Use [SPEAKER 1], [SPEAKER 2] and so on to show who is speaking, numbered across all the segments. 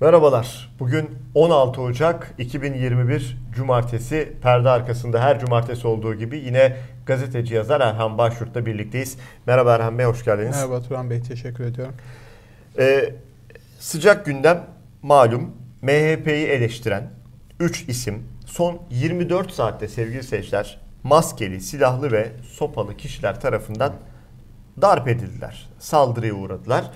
[SPEAKER 1] Merhabalar. Bugün 16 Ocak 2021 Cumartesi. Perde arkasında her cumartesi olduğu gibi yine gazeteci yazar Erhan Başyurt'la birlikteyiz. Merhaba Erhan Bey, hoş geldiniz.
[SPEAKER 2] Merhaba Turan Bey, teşekkür ediyorum.
[SPEAKER 1] Ee, sıcak gündem malum MHP'yi eleştiren 3 isim son 24 saatte sevgili seyirciler maskeli, silahlı ve sopalı kişiler tarafından darp edildiler. Saldırıya uğradılar.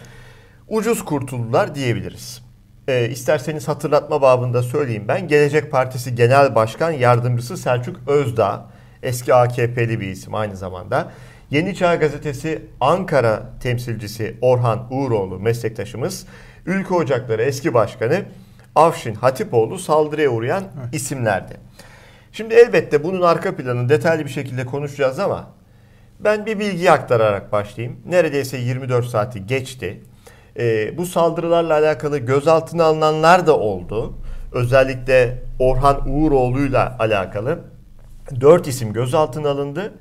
[SPEAKER 1] Ucuz kurtuldular diyebiliriz. Ee, isterseniz hatırlatma babında söyleyeyim ben. Gelecek Partisi Genel Başkan Yardımcısı Selçuk Özdağ, eski AKP'li bir isim aynı zamanda. Yeni Çağ Gazetesi Ankara temsilcisi Orhan Uğuroğlu meslektaşımız, Ülke Ocakları eski başkanı Avşin Hatipoğlu saldırıya uğrayan evet. isimlerdi. Şimdi elbette bunun arka planını detaylı bir şekilde konuşacağız ama ben bir bilgi aktararak başlayayım. Neredeyse 24 saati geçti. E, bu saldırılarla alakalı gözaltına alınanlar da oldu. Özellikle Orhan Uğuroğlu'yla alakalı 4 isim gözaltına alındı.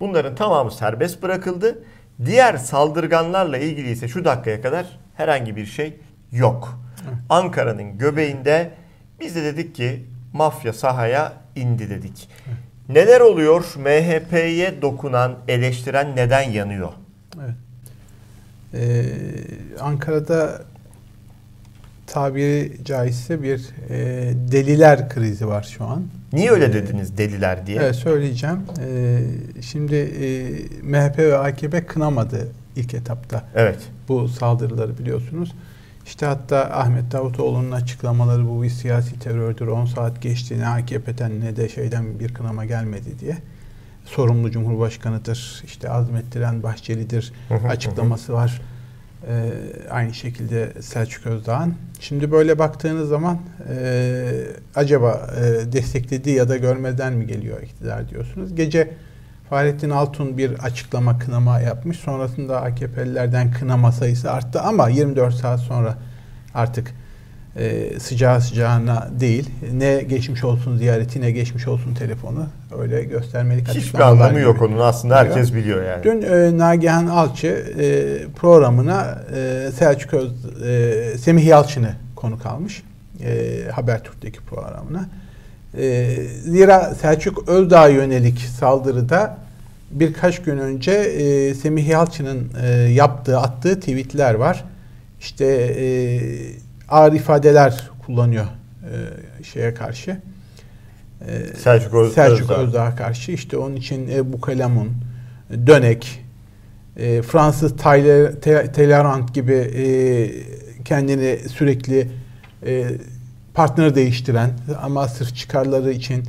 [SPEAKER 1] Bunların tamamı serbest bırakıldı. Diğer saldırganlarla ilgili ise şu dakikaya kadar herhangi bir şey yok. Ankara'nın göbeğinde biz de dedik ki mafya sahaya indi dedik. Neler oluyor? MHP'ye dokunan, eleştiren neden yanıyor?
[SPEAKER 2] Ee, Ankara'da tabiri caizse bir e, deliler krizi var şu an.
[SPEAKER 1] Niye öyle ee, dediniz deliler diye?
[SPEAKER 2] Evet söyleyeceğim. Ee, şimdi e, MHP ve AKP kınamadı ilk etapta. Evet. Bu saldırıları biliyorsunuz. İşte hatta Ahmet Davutoğlu'nun açıklamaları bu bir siyasi terördür. 10 saat geçti ne AKP'den ne de şeyden bir kınama gelmedi diye. Sorumlu Cumhurbaşkanıdır. İşte azmettiren Bahçeli'dir açıklaması var. Ee, aynı şekilde Selçuk Özdağ'ın. Şimdi böyle baktığınız zaman e, acaba e, desteklediği ya da görmeden mi geliyor iktidar diyorsunuz. Gece Fahrettin Altun bir açıklama kınama yapmış. Sonrasında AKP'lilerden kınama sayısı arttı ama 24 saat sonra artık e, sıcağı sıcağına değil ne geçmiş olsun ziyareti ne geçmiş olsun telefonu öyle göstermelik
[SPEAKER 1] Hiçbir anlamı yok onun aslında herkes biliyor yani.
[SPEAKER 2] Dün e, Nagihan Alçı e, programına e, Selçuk Öz, e, Semih Yalçın'ı konuk almış. E, Habertürk'teki programına. E, zira Selçuk Özdağ yönelik saldırıda birkaç gün önce e, Semih Yalçın'ın e, yaptığı, attığı tweetler var. İşte e, ağır ifadeler kullanıyor e, şeye karşı.
[SPEAKER 1] E, Selçuk, Öz,
[SPEAKER 2] Selçuk Özdağ. Özdağ'a karşı. İşte onun için e, Bukalemun, Dönek, e, Fransız Talleyrand gibi e, kendini sürekli e, partner değiştiren ama sırf çıkarları için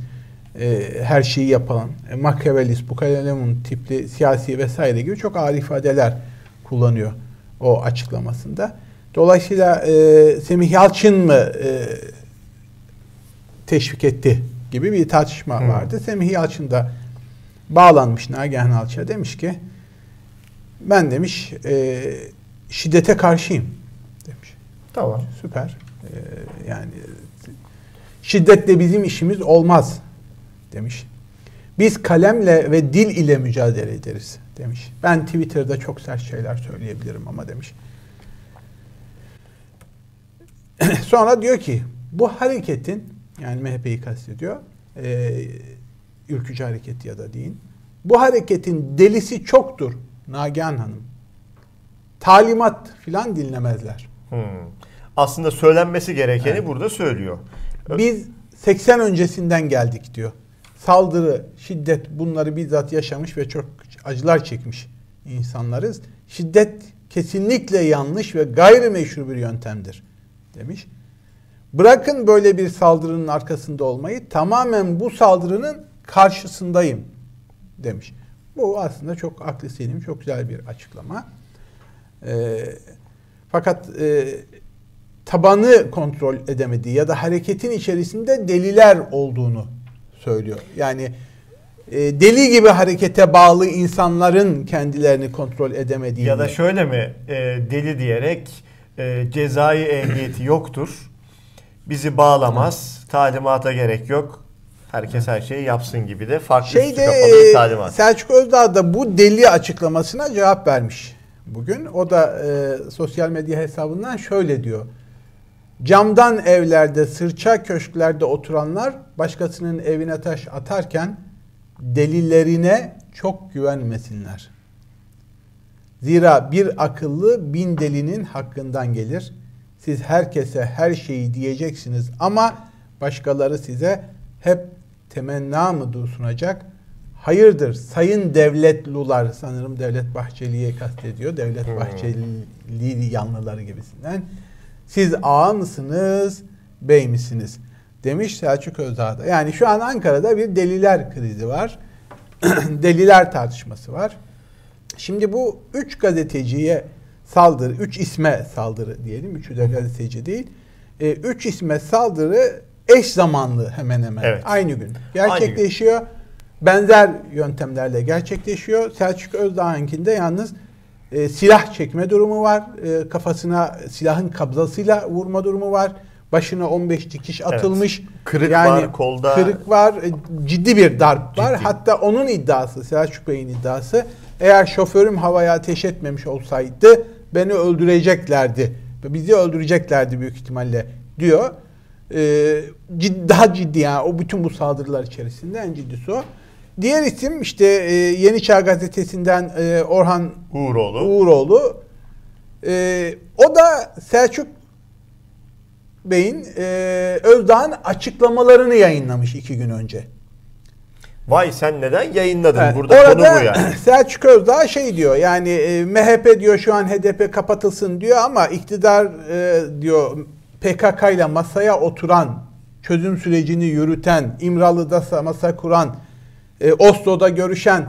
[SPEAKER 2] e, her şeyi yapan, e, Machiavellis, Bukalemun tipli siyasi vesaire gibi çok ağır ifadeler kullanıyor o açıklamasında. Dolayısıyla e, Semih Yalçın mı e, teşvik etti gibi bir tartışma hmm. vardı. Semih Yalçın da bağlanmış Nagihan Alçı'ya demiş ki ben demiş e, şiddete karşıyım demiş.
[SPEAKER 1] Tamam.
[SPEAKER 2] Süper. E, yani şiddetle bizim işimiz olmaz demiş. Biz kalemle ve dil ile mücadele ederiz demiş. Ben Twitter'da çok sert şeyler söyleyebilirim ama demiş. Sonra diyor ki bu hareketin yani MHP'yi kastediyor. E, ülkücü hareket ya da deyin. Bu hareketin delisi çoktur Nagihan Hanım. Talimat filan dinlemezler. Hmm.
[SPEAKER 1] Aslında söylenmesi gerekeni evet. burada söylüyor.
[SPEAKER 2] Biz 80 öncesinden geldik diyor. Saldırı, şiddet bunları bizzat yaşamış ve çok acılar çekmiş insanlarız. Şiddet kesinlikle yanlış ve gayrimeşru bir yöntemdir demiş. Bırakın böyle bir saldırının arkasında olmayı tamamen bu saldırının karşısındayım demiş. Bu aslında çok aklı selim, çok güzel bir açıklama. E, fakat e, tabanı kontrol edemediği ya da hareketin içerisinde deliler olduğunu söylüyor. Yani e, deli gibi harekete bağlı insanların kendilerini kontrol edemediğini.
[SPEAKER 1] Ya da şöyle mi e, deli diyerek e, cezai ehliyeti yoktur. Bizi bağlamaz. Talimata gerek yok. Herkes her şeyi yapsın gibi de farklı
[SPEAKER 2] Şeyde, kapalı bir talimat. Selçuk Özdağ da bu deli açıklamasına cevap vermiş bugün. O da e, sosyal medya hesabından şöyle diyor. Camdan evlerde, sırça köşklerde oturanlar başkasının evine taş atarken delillerine çok güvenmesinler. Zira bir akıllı bin delinin hakkından gelir. Siz herkese her şeyi diyeceksiniz ama başkaları size hep temenna mı sunacak? Hayırdır sayın devletlular sanırım Devlet Bahçeli'ye kastediyor. Devlet hmm. Bahçeli yanlıları gibisinden. Siz ağa mısınız, bey misiniz? Demiş Selçuk Özdağ'da. Yani şu an Ankara'da bir deliler krizi var. deliler tartışması var. Şimdi bu üç gazeteciye saldırı, üç isme saldırı diyelim. Üçü de gazeteci değil. E, üç isme saldırı eş zamanlı hemen hemen. Evet. Aynı gün gerçekleşiyor. Aynı gün. Benzer yöntemlerle gerçekleşiyor. Selçuk Özdağ'ınkinde yalnız e, silah çekme durumu var. E, kafasına silahın kabzasıyla vurma durumu var. Başına 15 dikiş atılmış. Evet.
[SPEAKER 1] Kırık yani, var kolda.
[SPEAKER 2] Kırık var. E, ciddi bir darp ciddi. var. Hatta onun iddiası, Selçuk Bey'in iddiası eğer şoförüm havaya ateş etmemiş olsaydı beni öldüreceklerdi. Bizi öldüreceklerdi büyük ihtimalle diyor. Ee, ciddi, daha ciddi yani o bütün bu saldırılar içerisinde en ciddisi o. Diğer isim işte e, Yeni Çağ Gazetesi'nden e, Orhan
[SPEAKER 1] Uğuroğlu.
[SPEAKER 2] Uğuroğlu. E, o da Selçuk Bey'in e, Özdağ'ın açıklamalarını yayınlamış iki gün önce.
[SPEAKER 1] Vay sen neden yayınladın? Evet, Burada orada konu bu yani.
[SPEAKER 2] Selçuk Özdağ şey diyor yani e, MHP diyor şu an HDP kapatılsın diyor ama iktidar e, diyor PKK ile masaya oturan, çözüm sürecini yürüten, İmralı'da masa kuran, e, Oslo'da görüşen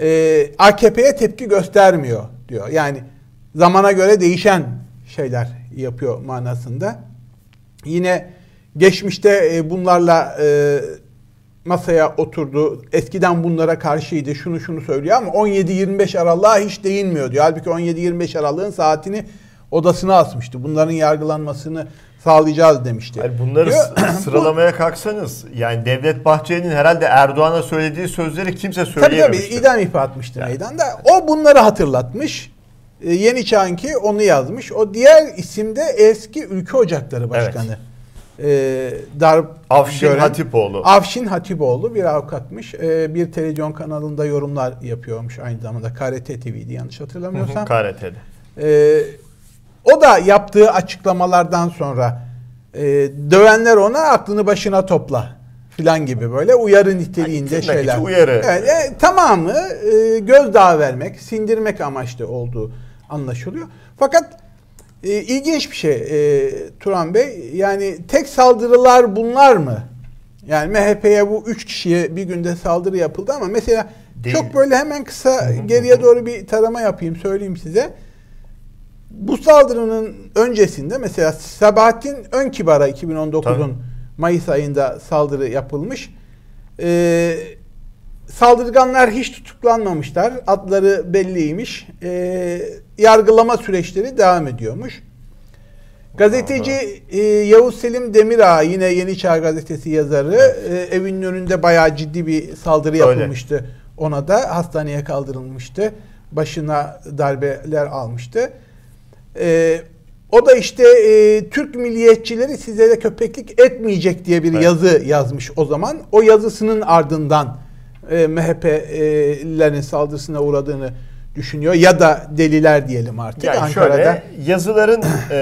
[SPEAKER 2] e, AKP'ye tepki göstermiyor diyor. Yani zamana göre değişen şeyler yapıyor manasında. Yine geçmişte e, bunlarla e, masaya oturdu. Eskiden bunlara karşıydı. Şunu şunu söylüyor ama 17-25 Aralık'a hiç değinmiyor diyor. Halbuki 17-25 Aralık'ın saatini odasına asmıştı. Bunların yargılanmasını sağlayacağız demişti.
[SPEAKER 1] Yani bunları diyor, sıralamaya kalksanız yani Devlet Bahçeli'nin herhalde Erdoğan'a söylediği sözleri kimse söyleyememiştir.
[SPEAKER 2] Tabii tabii idam ihbar atmıştı yani. meydanda. O bunları hatırlatmış. Ee, Yeni Çağ'ınki onu yazmış. O diğer isimde eski Ülke Ocakları Başkanı. Evet
[SPEAKER 1] e, darp Afşin gören, Hatipoğlu.
[SPEAKER 2] Afşin Hatipoğlu bir avukatmış. E, bir televizyon kanalında yorumlar yapıyormuş aynı zamanda. KRT TV'di yanlış hatırlamıyorsam.
[SPEAKER 1] KRT'de.
[SPEAKER 2] E, o da yaptığı açıklamalardan sonra e, dövenler ona aklını başına topla filan gibi böyle uyarı niteliğinde yani, şeyler.
[SPEAKER 1] Uyarı.
[SPEAKER 2] Evet, e, tamamı e, gözdağı vermek, sindirmek amaçlı olduğu anlaşılıyor. Fakat e, ilginç bir şey e, Turan Bey. Yani tek saldırılar bunlar mı? Yani MHP'ye bu üç kişiye bir günde saldırı yapıldı ama mesela Değil. çok böyle hemen kısa geriye doğru bir tarama yapayım söyleyeyim size. Bu saldırının öncesinde mesela Sabahattin Önkibar'a 2019'un Mayıs ayında saldırı yapılmış. Ee, Saldırganlar hiç tutuklanmamışlar. Adları belliymiş. E, yargılama süreçleri devam ediyormuş. Gazeteci e, Yavuz Selim Demirağ yine Yeni Çağ Gazetesi yazarı evet. e, evinin önünde bayağı ciddi bir saldırı yapılmıştı. Öyle. Ona da hastaneye kaldırılmıştı. Başına darbeler almıştı. E, o da işte e, Türk milliyetçileri size de köpeklik etmeyecek diye bir evet. yazı yazmış o zaman. O yazısının ardından e, MHP'lerin saldırısına uğradığını düşünüyor ya da deliler diyelim artık yani Ankara'da. Şöyle,
[SPEAKER 1] yazıların e,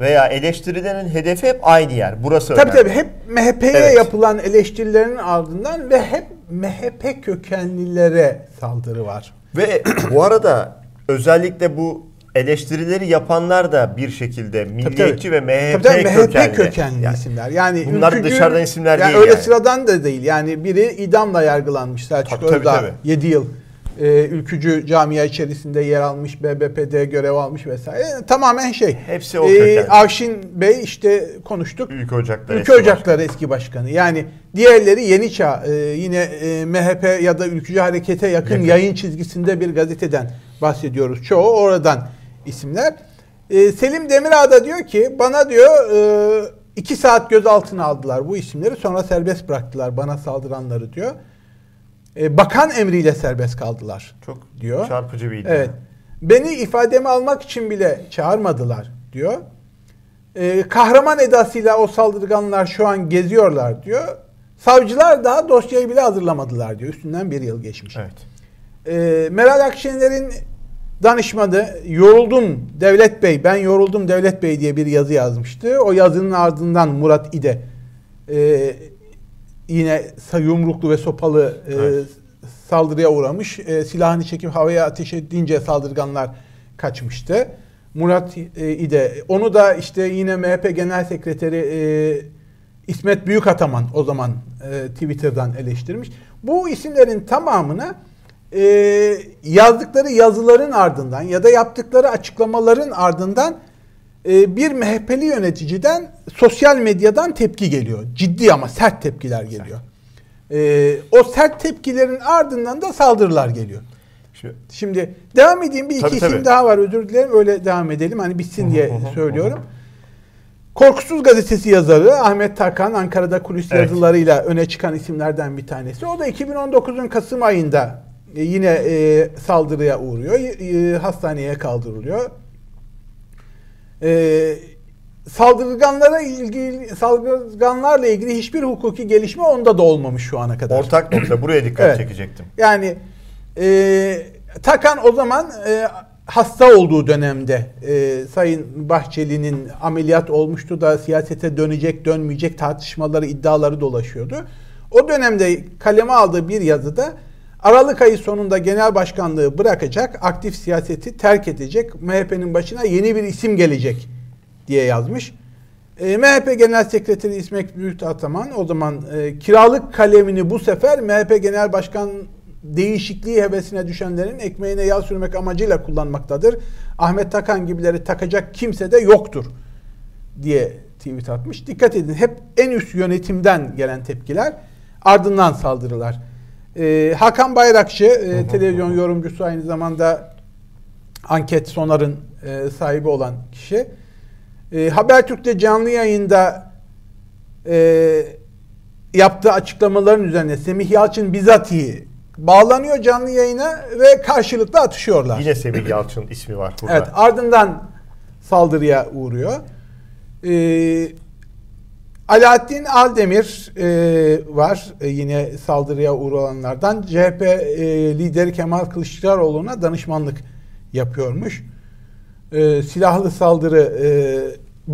[SPEAKER 1] veya eleştirilerin hedefi hep aynı yer. Burası
[SPEAKER 2] tabii önemli. Tabii hep MHP'ye evet. yapılan eleştirilerin ardından ve hep MHP kökenlilere saldırı var.
[SPEAKER 1] Ve bu arada özellikle bu eleştirileri yapanlar da bir şekilde milliyetçi tabii, tabii. ve MHP, tabii, tabii, kökenli.
[SPEAKER 2] MHP kökenli yani, isimler. Yani
[SPEAKER 1] bunlar ülkücü, dışarıdan isimler
[SPEAKER 2] yani
[SPEAKER 1] değil.
[SPEAKER 2] Öyle
[SPEAKER 1] yani.
[SPEAKER 2] sıradan da değil. Yani biri idamla yargılanmış Selçuk tabii, Özdağ. Tabii, tabii. 7 yıl e, ülkücü camia içerisinde yer almış, BBP'de görev almış vesaire. Yani tamamen şey.
[SPEAKER 1] Hepsi o kökenli. E,
[SPEAKER 2] Avşin Bey işte konuştuk.
[SPEAKER 1] Ülke Ocakları,
[SPEAKER 2] Ülke eski, Ocakları başkanı. eski başkanı. Yani diğerleri Yeni Çağ, e, yine e, MHP ya da Ülkücü Harekete yakın, yakın yayın çizgisinde bir gazeteden bahsediyoruz. Çoğu oradan isimler. Ee, Selim Demirağ da diyor ki bana diyor e, iki saat gözaltına aldılar bu isimleri sonra serbest bıraktılar bana saldıranları diyor. E, bakan emriyle serbest kaldılar.
[SPEAKER 1] Çok diyor. çarpıcı bir iddia.
[SPEAKER 2] Evet. Beni ifademi almak için bile çağırmadılar diyor. e, kahraman edasıyla o saldırganlar şu an geziyorlar diyor. Savcılar daha dosyayı bile hazırlamadılar diyor. Üstünden bir yıl geçmiş.
[SPEAKER 1] Evet.
[SPEAKER 2] E, Meral Akşener'in danışmanı yoruldum Devlet Bey ben yoruldum Devlet Bey diye bir yazı yazmıştı. O yazının ardından Murat İde e, yine yumruklu ve sopalı e, evet. saldırıya uğramış. E, silahını çekip havaya ateş edince saldırganlar kaçmıştı. Murat e, İde onu da işte yine MHP Genel Sekreteri e, İsmet Büyükataman o zaman e, Twitter'dan eleştirmiş. Bu isimlerin tamamına e, yazdıkları yazıların ardından ya da yaptıkları açıklamaların ardından e, bir MHP'li yöneticiden sosyal medyadan tepki geliyor. Ciddi ama sert tepkiler geliyor. E, o sert tepkilerin ardından da saldırılar geliyor. Şimdi, Şimdi devam edeyim bir iki tabii, isim tabii. daha var özür dilerim öyle devam edelim hani bitsin diye söylüyorum. Korkusuz gazetesi yazarı Ahmet Takan Ankara'da kulis evet. yazılarıyla öne çıkan isimlerden bir tanesi. O da 2019'un Kasım ayında e, yine e, saldırıya uğruyor. E, hastaneye kaldırılıyor. E, saldırganlara ilgili saldırganlarla ilgili hiçbir hukuki gelişme onda da olmamış şu ana kadar.
[SPEAKER 1] Ortak nokta buraya dikkat evet. çekecektim.
[SPEAKER 2] Yani e, Takan o zaman e, hasta olduğu dönemde e, Sayın Bahçeli'nin ameliyat olmuştu da siyasete dönecek dönmeyecek tartışmaları iddiaları dolaşıyordu. O dönemde kaleme aldığı bir yazıda Aralık ayı sonunda genel başkanlığı bırakacak, aktif siyaseti terk edecek, MHP'nin başına yeni bir isim gelecek diye yazmış. E, MHP Genel Sekreteri İsmet Büyük Ataman o zaman e, kiralık kalemini bu sefer MHP Genel Başkan değişikliği hevesine düşenlerin ekmeğine yağ sürmek amacıyla kullanmaktadır. Ahmet Takan gibileri takacak kimse de yoktur diye tweet atmış. Dikkat edin hep en üst yönetimden gelen tepkiler ardından saldırılar. Ee, Hakan Bayrakçı e, televizyon yorumcusu aynı zamanda anket sonarın e, sahibi olan kişi. E, Habertürk'te canlı yayında e, yaptığı açıklamaların üzerine Semih Yalçın bizatihi bağlanıyor canlı yayına ve karşılıklı atışıyorlar.
[SPEAKER 1] Yine Semih Yalçın ismi var burada.
[SPEAKER 2] Evet ardından saldırıya uğruyor. Ee, Alaaddin Aldemir e, var e, yine saldırıya uğrayanlardan. CHP e, lideri Kemal Kılıçdaroğlu'na danışmanlık yapıyormuş. E, silahlı saldırı e,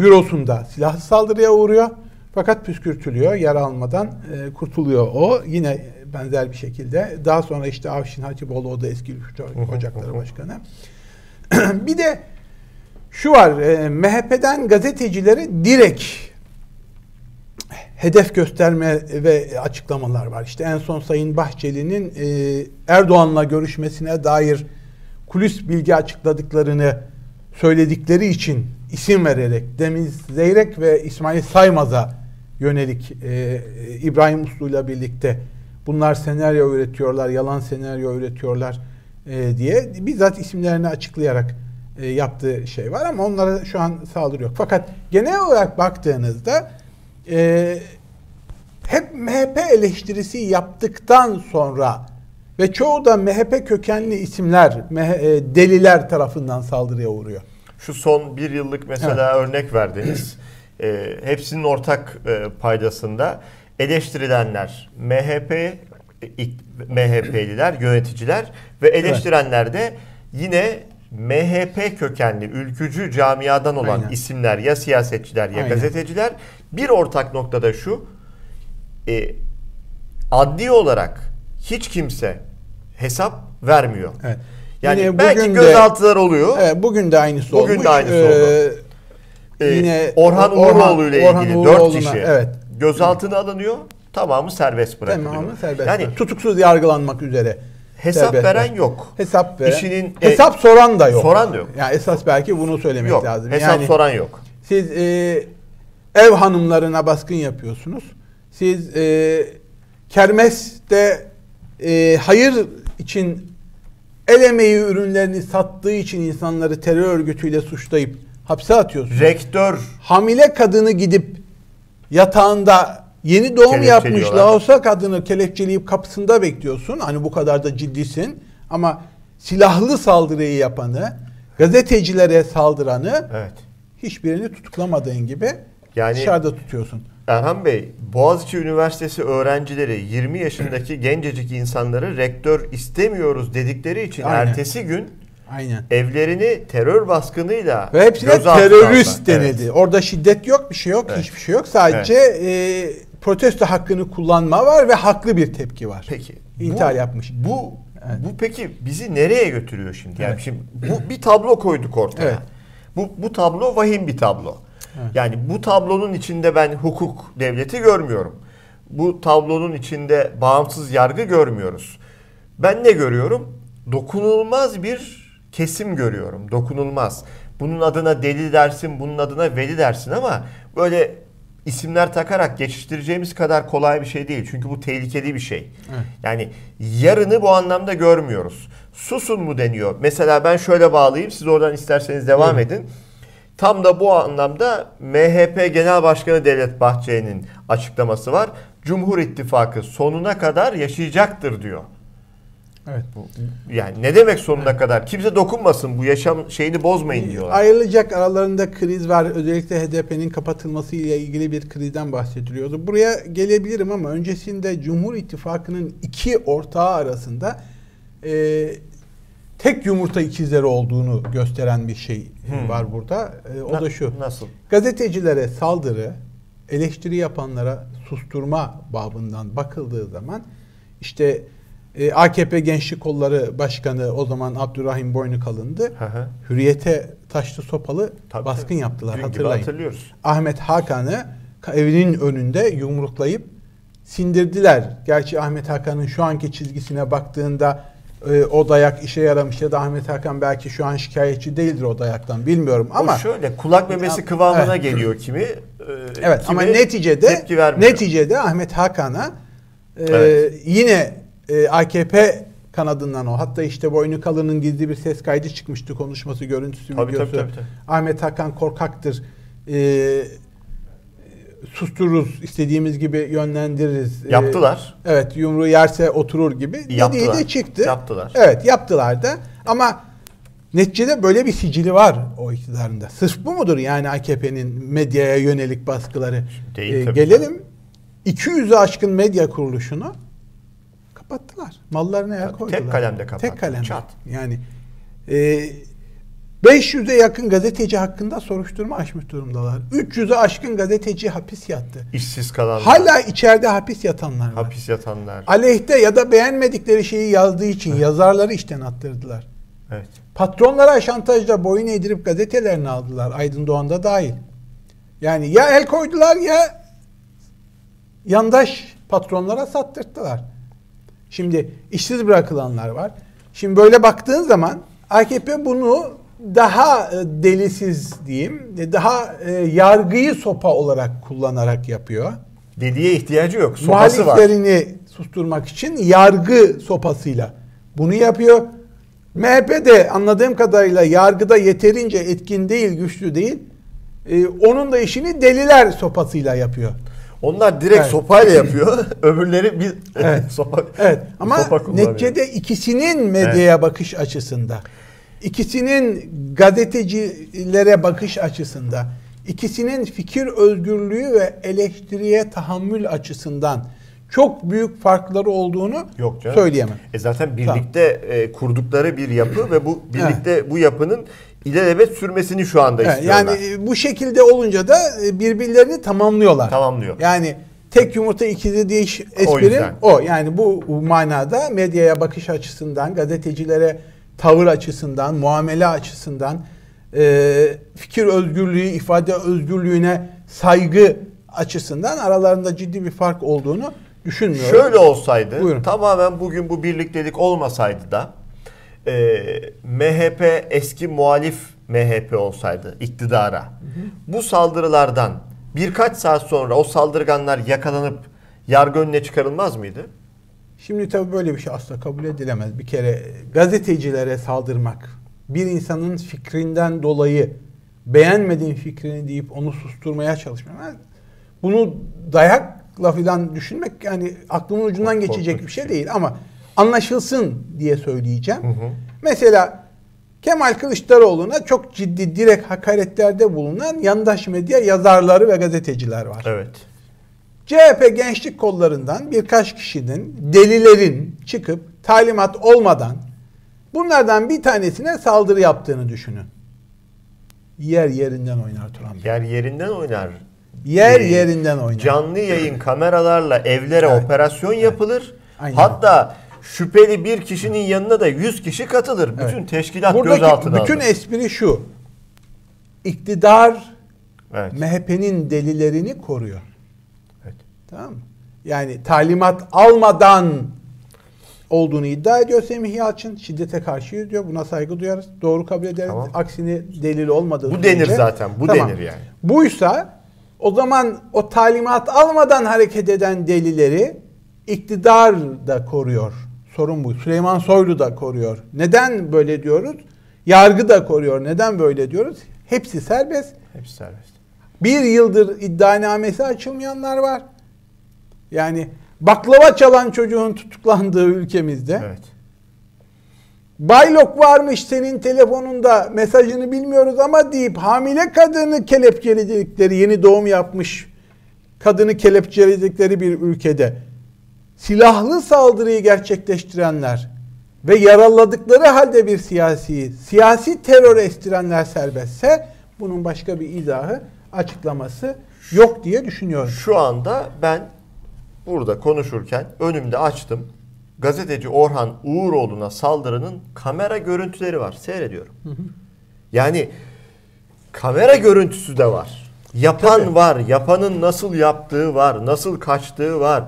[SPEAKER 2] bürosunda silahlı saldırıya uğruyor. Fakat püskürtülüyor. Yara almadan e, kurtuluyor o. Yine benzer bir şekilde. Daha sonra işte Avşin Hatipoğlu o da eski Ocakları Başkanı. bir de şu var. E, MHP'den gazetecileri direkt hedef gösterme ve açıklamalar var. İşte en son Sayın Bahçeli'nin e, Erdoğan'la görüşmesine dair kulis bilgi açıkladıklarını söyledikleri için isim vererek Deniz Zeyrek ve İsmail Saymaz'a yönelik e, İbrahim Uslu'yla birlikte bunlar senaryo üretiyorlar, yalan senaryo üretiyorlar e, diye bizzat isimlerini açıklayarak yaptığı şey var ama onlara şu an saldırı yok. Fakat genel olarak baktığınızda e, hep MHP eleştirisi yaptıktan sonra ve çoğu da MHP kökenli isimler, e, deliler tarafından saldırıya uğruyor.
[SPEAKER 1] Şu son bir yıllık mesela evet. örnek verdiniz. e, hepsinin ortak e, paydasında eleştirilenler MHP MHP'liler, yöneticiler ve eleştirenler de yine MHP kökenli ülkücü camiadan olan Aynen. isimler ya siyasetçiler ya Aynen. gazeteciler bir ortak noktada şu e, adli olarak hiç kimse hesap vermiyor. Evet. Yani Yine belki gözaltılar oluyor.
[SPEAKER 2] Evet, bugün de aynısı
[SPEAKER 1] bugün olmuş. Bugün de aynısı ee, oldu. Ee, yine Orhan Uğuroğlu ile ilgili dört kişi evet. gözaltına alınıyor. Tamamı serbest bırakılıyor. Tamamı
[SPEAKER 2] serbest. Yani tutuksuz yargılanmak üzere.
[SPEAKER 1] Hesap veren yok.
[SPEAKER 2] Hesap veren. İşinin hesap e, soran da yok.
[SPEAKER 1] Soran da yok.
[SPEAKER 2] Yani esas belki bunu söylemek
[SPEAKER 1] yok,
[SPEAKER 2] lazım.
[SPEAKER 1] Hesap yani, soran yok.
[SPEAKER 2] Siz e, ev hanımlarına baskın yapıyorsunuz. Siz e, kermeste e, hayır için el emeği ürünlerini sattığı için insanları terör örgütüyle suçlayıp hapse atıyorsunuz.
[SPEAKER 1] Rektör.
[SPEAKER 2] Hamile kadını gidip yatağında yeni doğum yapmış Laosa kadını kelepçeleyip kapısında bekliyorsun. Hani bu kadar da ciddisin. Ama silahlı saldırıyı yapanı, gazetecilere saldıranı
[SPEAKER 1] evet.
[SPEAKER 2] hiçbirini tutuklamadığın gibi yani, dışarıda tutuyorsun.
[SPEAKER 1] Erhan Bey, Boğaziçi Üniversitesi öğrencileri 20 yaşındaki gencecik insanları rektör istemiyoruz dedikleri için Aynen. ertesi gün Aynen. Evlerini terör baskınıyla
[SPEAKER 2] ve hepsine terörist denildi. Evet. Orada şiddet yok, bir şey yok, evet. hiçbir şey yok. Sadece evet. e, protesto hakkını kullanma var ve haklı bir tepki var.
[SPEAKER 1] Peki.
[SPEAKER 2] İntihar bu, yapmış.
[SPEAKER 1] Bu evet. bu peki bizi nereye götürüyor şimdi? Yani evet. şimdi bu bir tablo koyduk ortaya. Evet. Bu bu tablo vahim bir tablo. Evet. Yani bu tablonun içinde ben hukuk devleti görmüyorum. Bu tablonun içinde bağımsız yargı görmüyoruz. Ben ne görüyorum? Dokunulmaz bir kesim görüyorum. Dokunulmaz. Bunun adına deli dersin, bunun adına veli dersin ama böyle isimler takarak geçiştireceğimiz kadar kolay bir şey değil. Çünkü bu tehlikeli bir şey. Evet. Yani yarını bu anlamda görmüyoruz. Susun mu deniyor? Mesela ben şöyle bağlayayım. Siz oradan isterseniz devam evet. edin. Tam da bu anlamda MHP Genel Başkanı Devlet Bahçeli'nin açıklaması var. Cumhur İttifakı sonuna kadar yaşayacaktır diyor. Evet. Yani ne demek sonuna evet. kadar? Kimse dokunmasın bu yaşam şeyini bozmayın diyorlar.
[SPEAKER 2] Ayrılacak aralarında kriz var. Özellikle HDP'nin kapatılması ile ilgili bir krizden bahsediliyordu. Buraya gelebilirim ama öncesinde Cumhur İttifakı'nın iki ortağı arasında e, tek yumurta ikizleri olduğunu gösteren bir şey hmm. var burada. E, o Na, da şu.
[SPEAKER 1] Nasıl?
[SPEAKER 2] Gazetecilere saldırı, eleştiri yapanlara susturma babından bakıldığı zaman işte e, AKP Gençlik Kolları Başkanı o zaman Abdurrahim Boynu kalındı. Hürriyete taşlı sopalı tabii, baskın tabii. yaptılar Gün hatırlayın. Hatırlıyoruz. Ahmet Hakan'ı evinin önünde yumruklayıp sindirdiler. Gerçi Ahmet Hakan'ın şu anki çizgisine baktığında e, o dayak işe yaramış ya da Ahmet Hakan belki şu an şikayetçi değildir o dayaktan bilmiyorum ama. O
[SPEAKER 1] şöyle kulak memesi kıvamına evet. geliyor kimi. E,
[SPEAKER 2] evet kimi ama neticede neticede Ahmet Hakan'a e, evet. yine e, AKP kanadından o. Hatta işte Boynu Kalın'ın gizli bir ses kaydı çıkmıştı konuşması, görüntüsü, tabii, videosu. Tabii, tabii, tabii. Ahmet Hakan korkaktır. E, sustururuz, istediğimiz gibi yönlendiririz.
[SPEAKER 1] E, yaptılar.
[SPEAKER 2] Ee, evet, yumruğu yerse oturur gibi. Yaptılar. Dediği de çıktı.
[SPEAKER 1] Yaptılar.
[SPEAKER 2] Evet, yaptılar da. Ama neticede böyle bir sicili var o iktidarında. Sırf bu mudur yani AKP'nin medyaya yönelik baskıları? Değil, ee, gelelim. 200'ü aşkın medya kuruluşunu kapattılar. Mallarını el koydular.
[SPEAKER 1] Tek kalemde kapattılar.
[SPEAKER 2] Tek kalemde. Çat. Yani e, 500'e yakın gazeteci hakkında soruşturma açmış durumdalar. 300'e aşkın gazeteci hapis yattı.
[SPEAKER 1] İşsiz kalanlar.
[SPEAKER 2] Hala içeride hapis yatanlar var.
[SPEAKER 1] Hapis yatanlar.
[SPEAKER 2] Aleyhte ya da beğenmedikleri şeyi yazdığı için yazarları işten attırdılar.
[SPEAKER 1] Evet.
[SPEAKER 2] Patronlara şantajla boyun eğdirip gazetelerini aldılar. Aydın Doğan'da dahil. Yani ya el koydular ya yandaş patronlara sattırttılar. Şimdi işsiz bırakılanlar var. Şimdi böyle baktığın zaman AKP bunu daha e, delisiz diyeyim, daha e, yargıyı sopa olarak kullanarak yapıyor.
[SPEAKER 1] Dediye ihtiyacı yok. Sopası
[SPEAKER 2] Muhaliflerini var. susturmak için yargı sopasıyla bunu yapıyor. MHP de anladığım kadarıyla yargıda yeterince etkin değil, güçlü değil. Ee, onun da işini deliler sopasıyla yapıyor.
[SPEAKER 1] Onlar direkt evet. sopayla yapıyor. Öbürleri bir
[SPEAKER 2] evet. sopa. Evet. Ama sopa neticede ikisinin medyaya evet. bakış açısında, ikisinin gazetecilere bakış açısında, ikisinin fikir özgürlüğü ve eleştiriye tahammül açısından çok büyük farkları olduğunu Yok canım. söyleyemem.
[SPEAKER 1] E zaten birlikte tamam. e, kurdukları bir yapı ve bu birlikte evet. bu yapının ilelebet sürmesini şu anda evet,
[SPEAKER 2] istiyorlar. Yani bu şekilde olunca da e, birbirlerini tamamlıyorlar.
[SPEAKER 1] Tamamlıyor.
[SPEAKER 2] Yani tek yumurta ikizi diye esprim o, o. Yani bu manada medyaya bakış açısından, gazetecilere tavır açısından, muamele açısından, e, fikir özgürlüğü, ifade özgürlüğüne saygı açısından aralarında ciddi bir fark olduğunu düşünmüyorum.
[SPEAKER 1] Şöyle olsaydı, Buyurun. tamamen bugün bu birliktelik olmasaydı da e, MHP eski muhalif MHP olsaydı iktidara hı hı. bu saldırılardan birkaç saat sonra o saldırganlar yakalanıp yargı önüne çıkarılmaz mıydı?
[SPEAKER 2] Şimdi tabii böyle bir şey asla kabul edilemez. Bir kere gazetecilere saldırmak, bir insanın fikrinden dolayı beğenmediğin fikrini deyip onu susturmaya çalışmak. Bunu dayakla falan düşünmek yani aklımın ucundan Çok geçecek bir şey, şey değil ama anlaşılsın diye söyleyeceğim. Hı hı. Mesela Kemal Kılıçdaroğlu'na çok ciddi direkt hakaretlerde bulunan yandaş medya yazarları ve gazeteciler var.
[SPEAKER 1] Evet.
[SPEAKER 2] CHP gençlik kollarından birkaç kişinin, delilerin çıkıp talimat olmadan bunlardan bir tanesine saldırı yaptığını düşünün. Yer yerinden oynar Turan Bey.
[SPEAKER 1] Yer yerinden oynar.
[SPEAKER 2] Yer ee, yerinden oynar.
[SPEAKER 1] Canlı yayın kameralarla evlere evet. operasyon evet. yapılır. Aynen. Hatta şüpheli bir kişinin yanına da 100 kişi katılır. Evet. Bütün teşkilat Buradaki gözaltına
[SPEAKER 2] bütün
[SPEAKER 1] alır.
[SPEAKER 2] espri şu. İktidar evet. MHP'nin delilerini koruyor. Evet. Tamam mı? Yani talimat almadan olduğunu iddia ediyor Semih Yalçın. Şiddete karşıyız diyor. Buna saygı duyarız. Doğru kabul ederiz. Tamam. Aksini delil olmadığı
[SPEAKER 1] Bu denir zaten. Bu tamam. denir yani.
[SPEAKER 2] Buysa o zaman o talimat almadan hareket eden delileri iktidar da koruyor. Sorun bu. Süleyman Soylu da koruyor. Neden böyle diyoruz? Yargı da koruyor. Neden böyle diyoruz? Hepsi serbest.
[SPEAKER 1] Hepsi serbest.
[SPEAKER 2] Bir yıldır iddianamesi açılmayanlar var. Yani baklava çalan çocuğun tutuklandığı ülkemizde. Evet. Baylok varmış senin telefonunda mesajını bilmiyoruz ama deyip hamile kadını kelepçeledikleri yeni doğum yapmış kadını kelepçeledikleri bir ülkede silahlı saldırıyı gerçekleştirenler ve yaraladıkları halde bir siyasi, siyasi terör estirenler serbestse bunun başka bir izahı, açıklaması yok diye düşünüyorum.
[SPEAKER 1] Şu anda ben burada konuşurken önümde açtım. Gazeteci Orhan Uğuroğlu'na saldırının kamera görüntüleri var. Seyrediyorum. Hı hı. Yani kamera görüntüsü de var. Yapan Tabii. var. Yapanın nasıl yaptığı var. Nasıl kaçtığı var.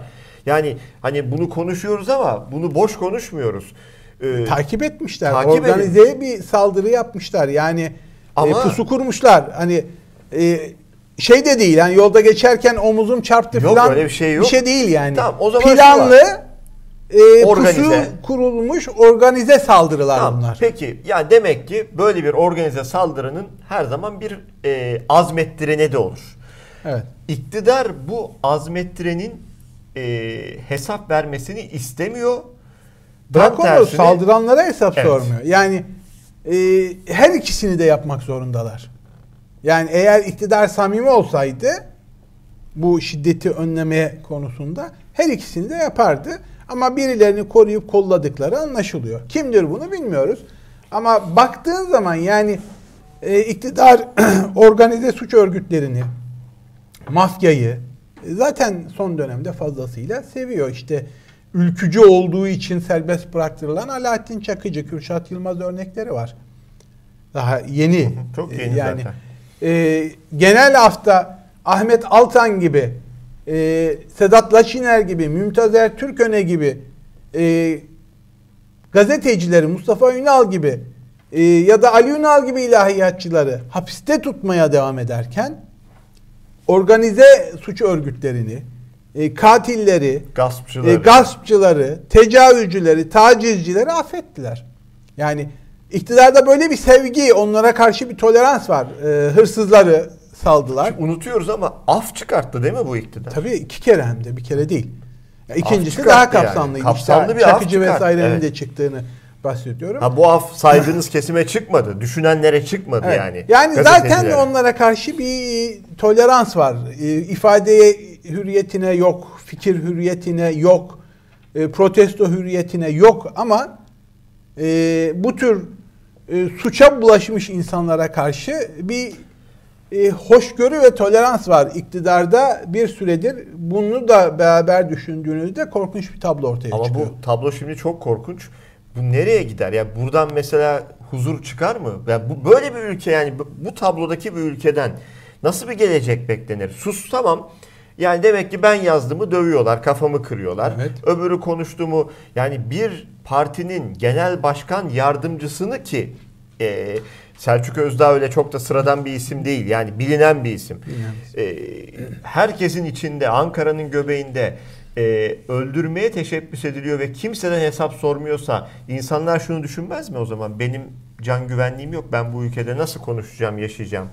[SPEAKER 1] Yani hani bunu konuşuyoruz ama bunu boş konuşmuyoruz.
[SPEAKER 2] Ee, takip etmişler. Takip Organize edin. bir saldırı yapmışlar. Yani e, ama, e, pusu kurmuşlar. Hani e, şey de değil. Yani yolda geçerken omuzum çarptı yok, falan. Öyle bir şey yok. Bir şey değil yani. Tamam, o zaman Planlı e, organize. pusu kurulmuş organize saldırılar tamam, bunlar.
[SPEAKER 1] Peki yani demek ki böyle bir organize saldırının her zaman bir e, azmettirene de olur. Evet. İktidar bu azmettirenin e, hesap vermesini istemiyor.
[SPEAKER 2] Bırak onu saldıranlara hesap evet. sormuyor. Yani e, her ikisini de yapmak zorundalar. Yani eğer iktidar samimi olsaydı bu şiddeti önlemeye konusunda her ikisini de yapardı. Ama birilerini koruyup kolladıkları anlaşılıyor. Kimdir bunu bilmiyoruz. Ama baktığın zaman yani e, iktidar organize suç örgütlerini, mafyayı, zaten son dönemde fazlasıyla seviyor. İşte ülkücü olduğu için serbest bıraktırılan Alaaddin Çakıcı, Kürşat Yılmaz örnekleri var. Daha yeni.
[SPEAKER 1] Çok yeni yani, zaten.
[SPEAKER 2] E, genel hafta Ahmet Altan gibi, e, Sedat Laşiner gibi, Mümtazer Türköne gibi e, gazetecileri, Mustafa Ünal gibi e, ya da Ali Ünal gibi ilahiyatçıları hapiste tutmaya devam ederken organize suç örgütlerini, e, katilleri,
[SPEAKER 1] gaspçıları.
[SPEAKER 2] E, gaspçıları, tecavüzcüleri, tacizcileri affettiler. Yani iktidarda böyle bir sevgi, onlara karşı bir tolerans var. E, hırsızları saldılar.
[SPEAKER 1] Şimdi unutuyoruz ama af çıkarttı değil mi bu iktidar?
[SPEAKER 2] Tabii iki kere hem de bir kere değil. Ya ikincisi daha kapsamlıydı. Yani. Kapsamlı işte, bir af vesairenin evet. de çıktığını bahsediyorum.
[SPEAKER 1] Ha bu af saydığınız kesime çıkmadı. Düşünenlere çıkmadı evet. yani.
[SPEAKER 2] Yani zaten onlara karşı bir tolerans var. E, ifadeye hürriyetine yok, fikir hürriyetine yok, e, protesto hürriyetine yok ama e, bu tür suça bulaşmış insanlara karşı bir hoşgörü ve tolerans var iktidarda bir süredir. Bunu da beraber düşündüğünüzde korkunç bir tablo ortaya
[SPEAKER 1] Ama
[SPEAKER 2] çıkıyor.
[SPEAKER 1] Ama bu tablo şimdi çok korkunç bu nereye gider? Yani buradan mesela huzur çıkar mı? Yani bu böyle bir ülke yani bu tablodaki bir ülkeden nasıl bir gelecek beklenir? Sus tamam. Yani demek ki ben yazdığımı dövüyorlar, kafamı kırıyorlar. Evet. Öbürü konuştuğumu yani bir partinin genel başkan yardımcısını ki e, Selçuk Özdağ öyle çok da sıradan bir isim değil. Yani bilinen bir isim. Bilinen. E, herkesin içinde, Ankara'nın göbeğinde e, öldürmeye teşebbüs ediliyor ve kimseden hesap sormuyorsa insanlar şunu düşünmez mi o zaman? Benim can güvenliğim yok. Ben bu ülkede nasıl konuşacağım, yaşayacağım?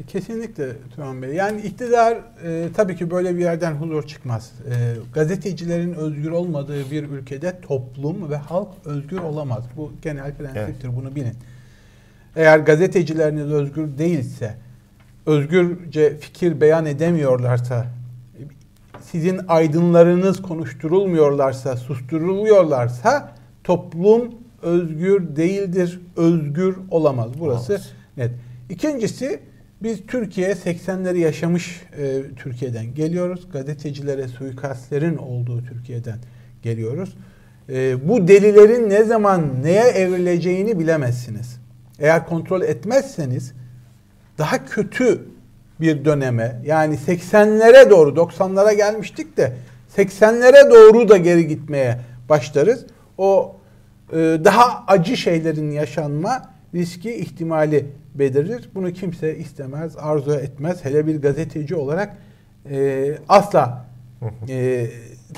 [SPEAKER 2] E, kesinlikle Turan Bey. Yani iktidar e, tabii ki böyle bir yerden huzur çıkmaz. E, gazetecilerin özgür olmadığı bir ülkede toplum ve halk özgür olamaz. Bu genel prensiptir. Evet. Bunu bilin. Eğer gazetecileriniz özgür değilse, özgürce fikir beyan edemiyorlarsa, sizin aydınlarınız konuşturulmuyorlarsa, susturuluyorlarsa toplum özgür değildir, özgür olamaz. Burası olamaz. net. İkincisi biz Türkiye 80'leri yaşamış e, Türkiye'den geliyoruz. Gazetecilere suikastlerin olduğu Türkiye'den geliyoruz. E, bu delilerin ne zaman neye evrileceğini bilemezsiniz. Eğer kontrol etmezseniz daha kötü bir döneme yani 80'lere doğru 90'lara gelmiştik de 80'lere doğru da geri gitmeye başlarız. O e, daha acı şeylerin yaşanma riski ihtimali belirir. Bunu kimse istemez, arzu etmez. Hele bir gazeteci olarak e, asla e,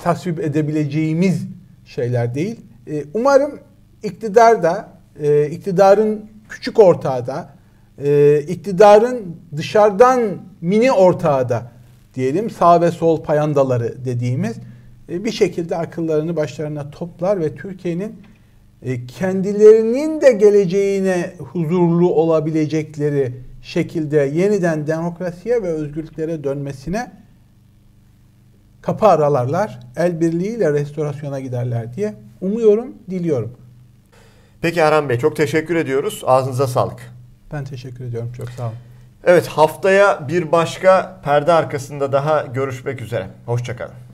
[SPEAKER 2] tasvip edebileceğimiz şeyler değil. E, umarım iktidar da, e, iktidarın küçük ortağı da, e, iktidarın dışarıdan mini ortağı da diyelim sağ ve sol payandaları dediğimiz e, bir şekilde akıllarını başlarına toplar ve Türkiye'nin e, kendilerinin de geleceğine huzurlu olabilecekleri şekilde yeniden demokrasiye ve özgürlüklere dönmesine kapı aralarlar. El birliğiyle restorasyona giderler diye umuyorum, diliyorum.
[SPEAKER 1] Peki Erhan Bey çok teşekkür ediyoruz. Ağzınıza sağlık.
[SPEAKER 2] Ben teşekkür ediyorum. Çok sağ olun.
[SPEAKER 1] Evet haftaya bir başka perde arkasında daha görüşmek üzere. Hoşçakalın.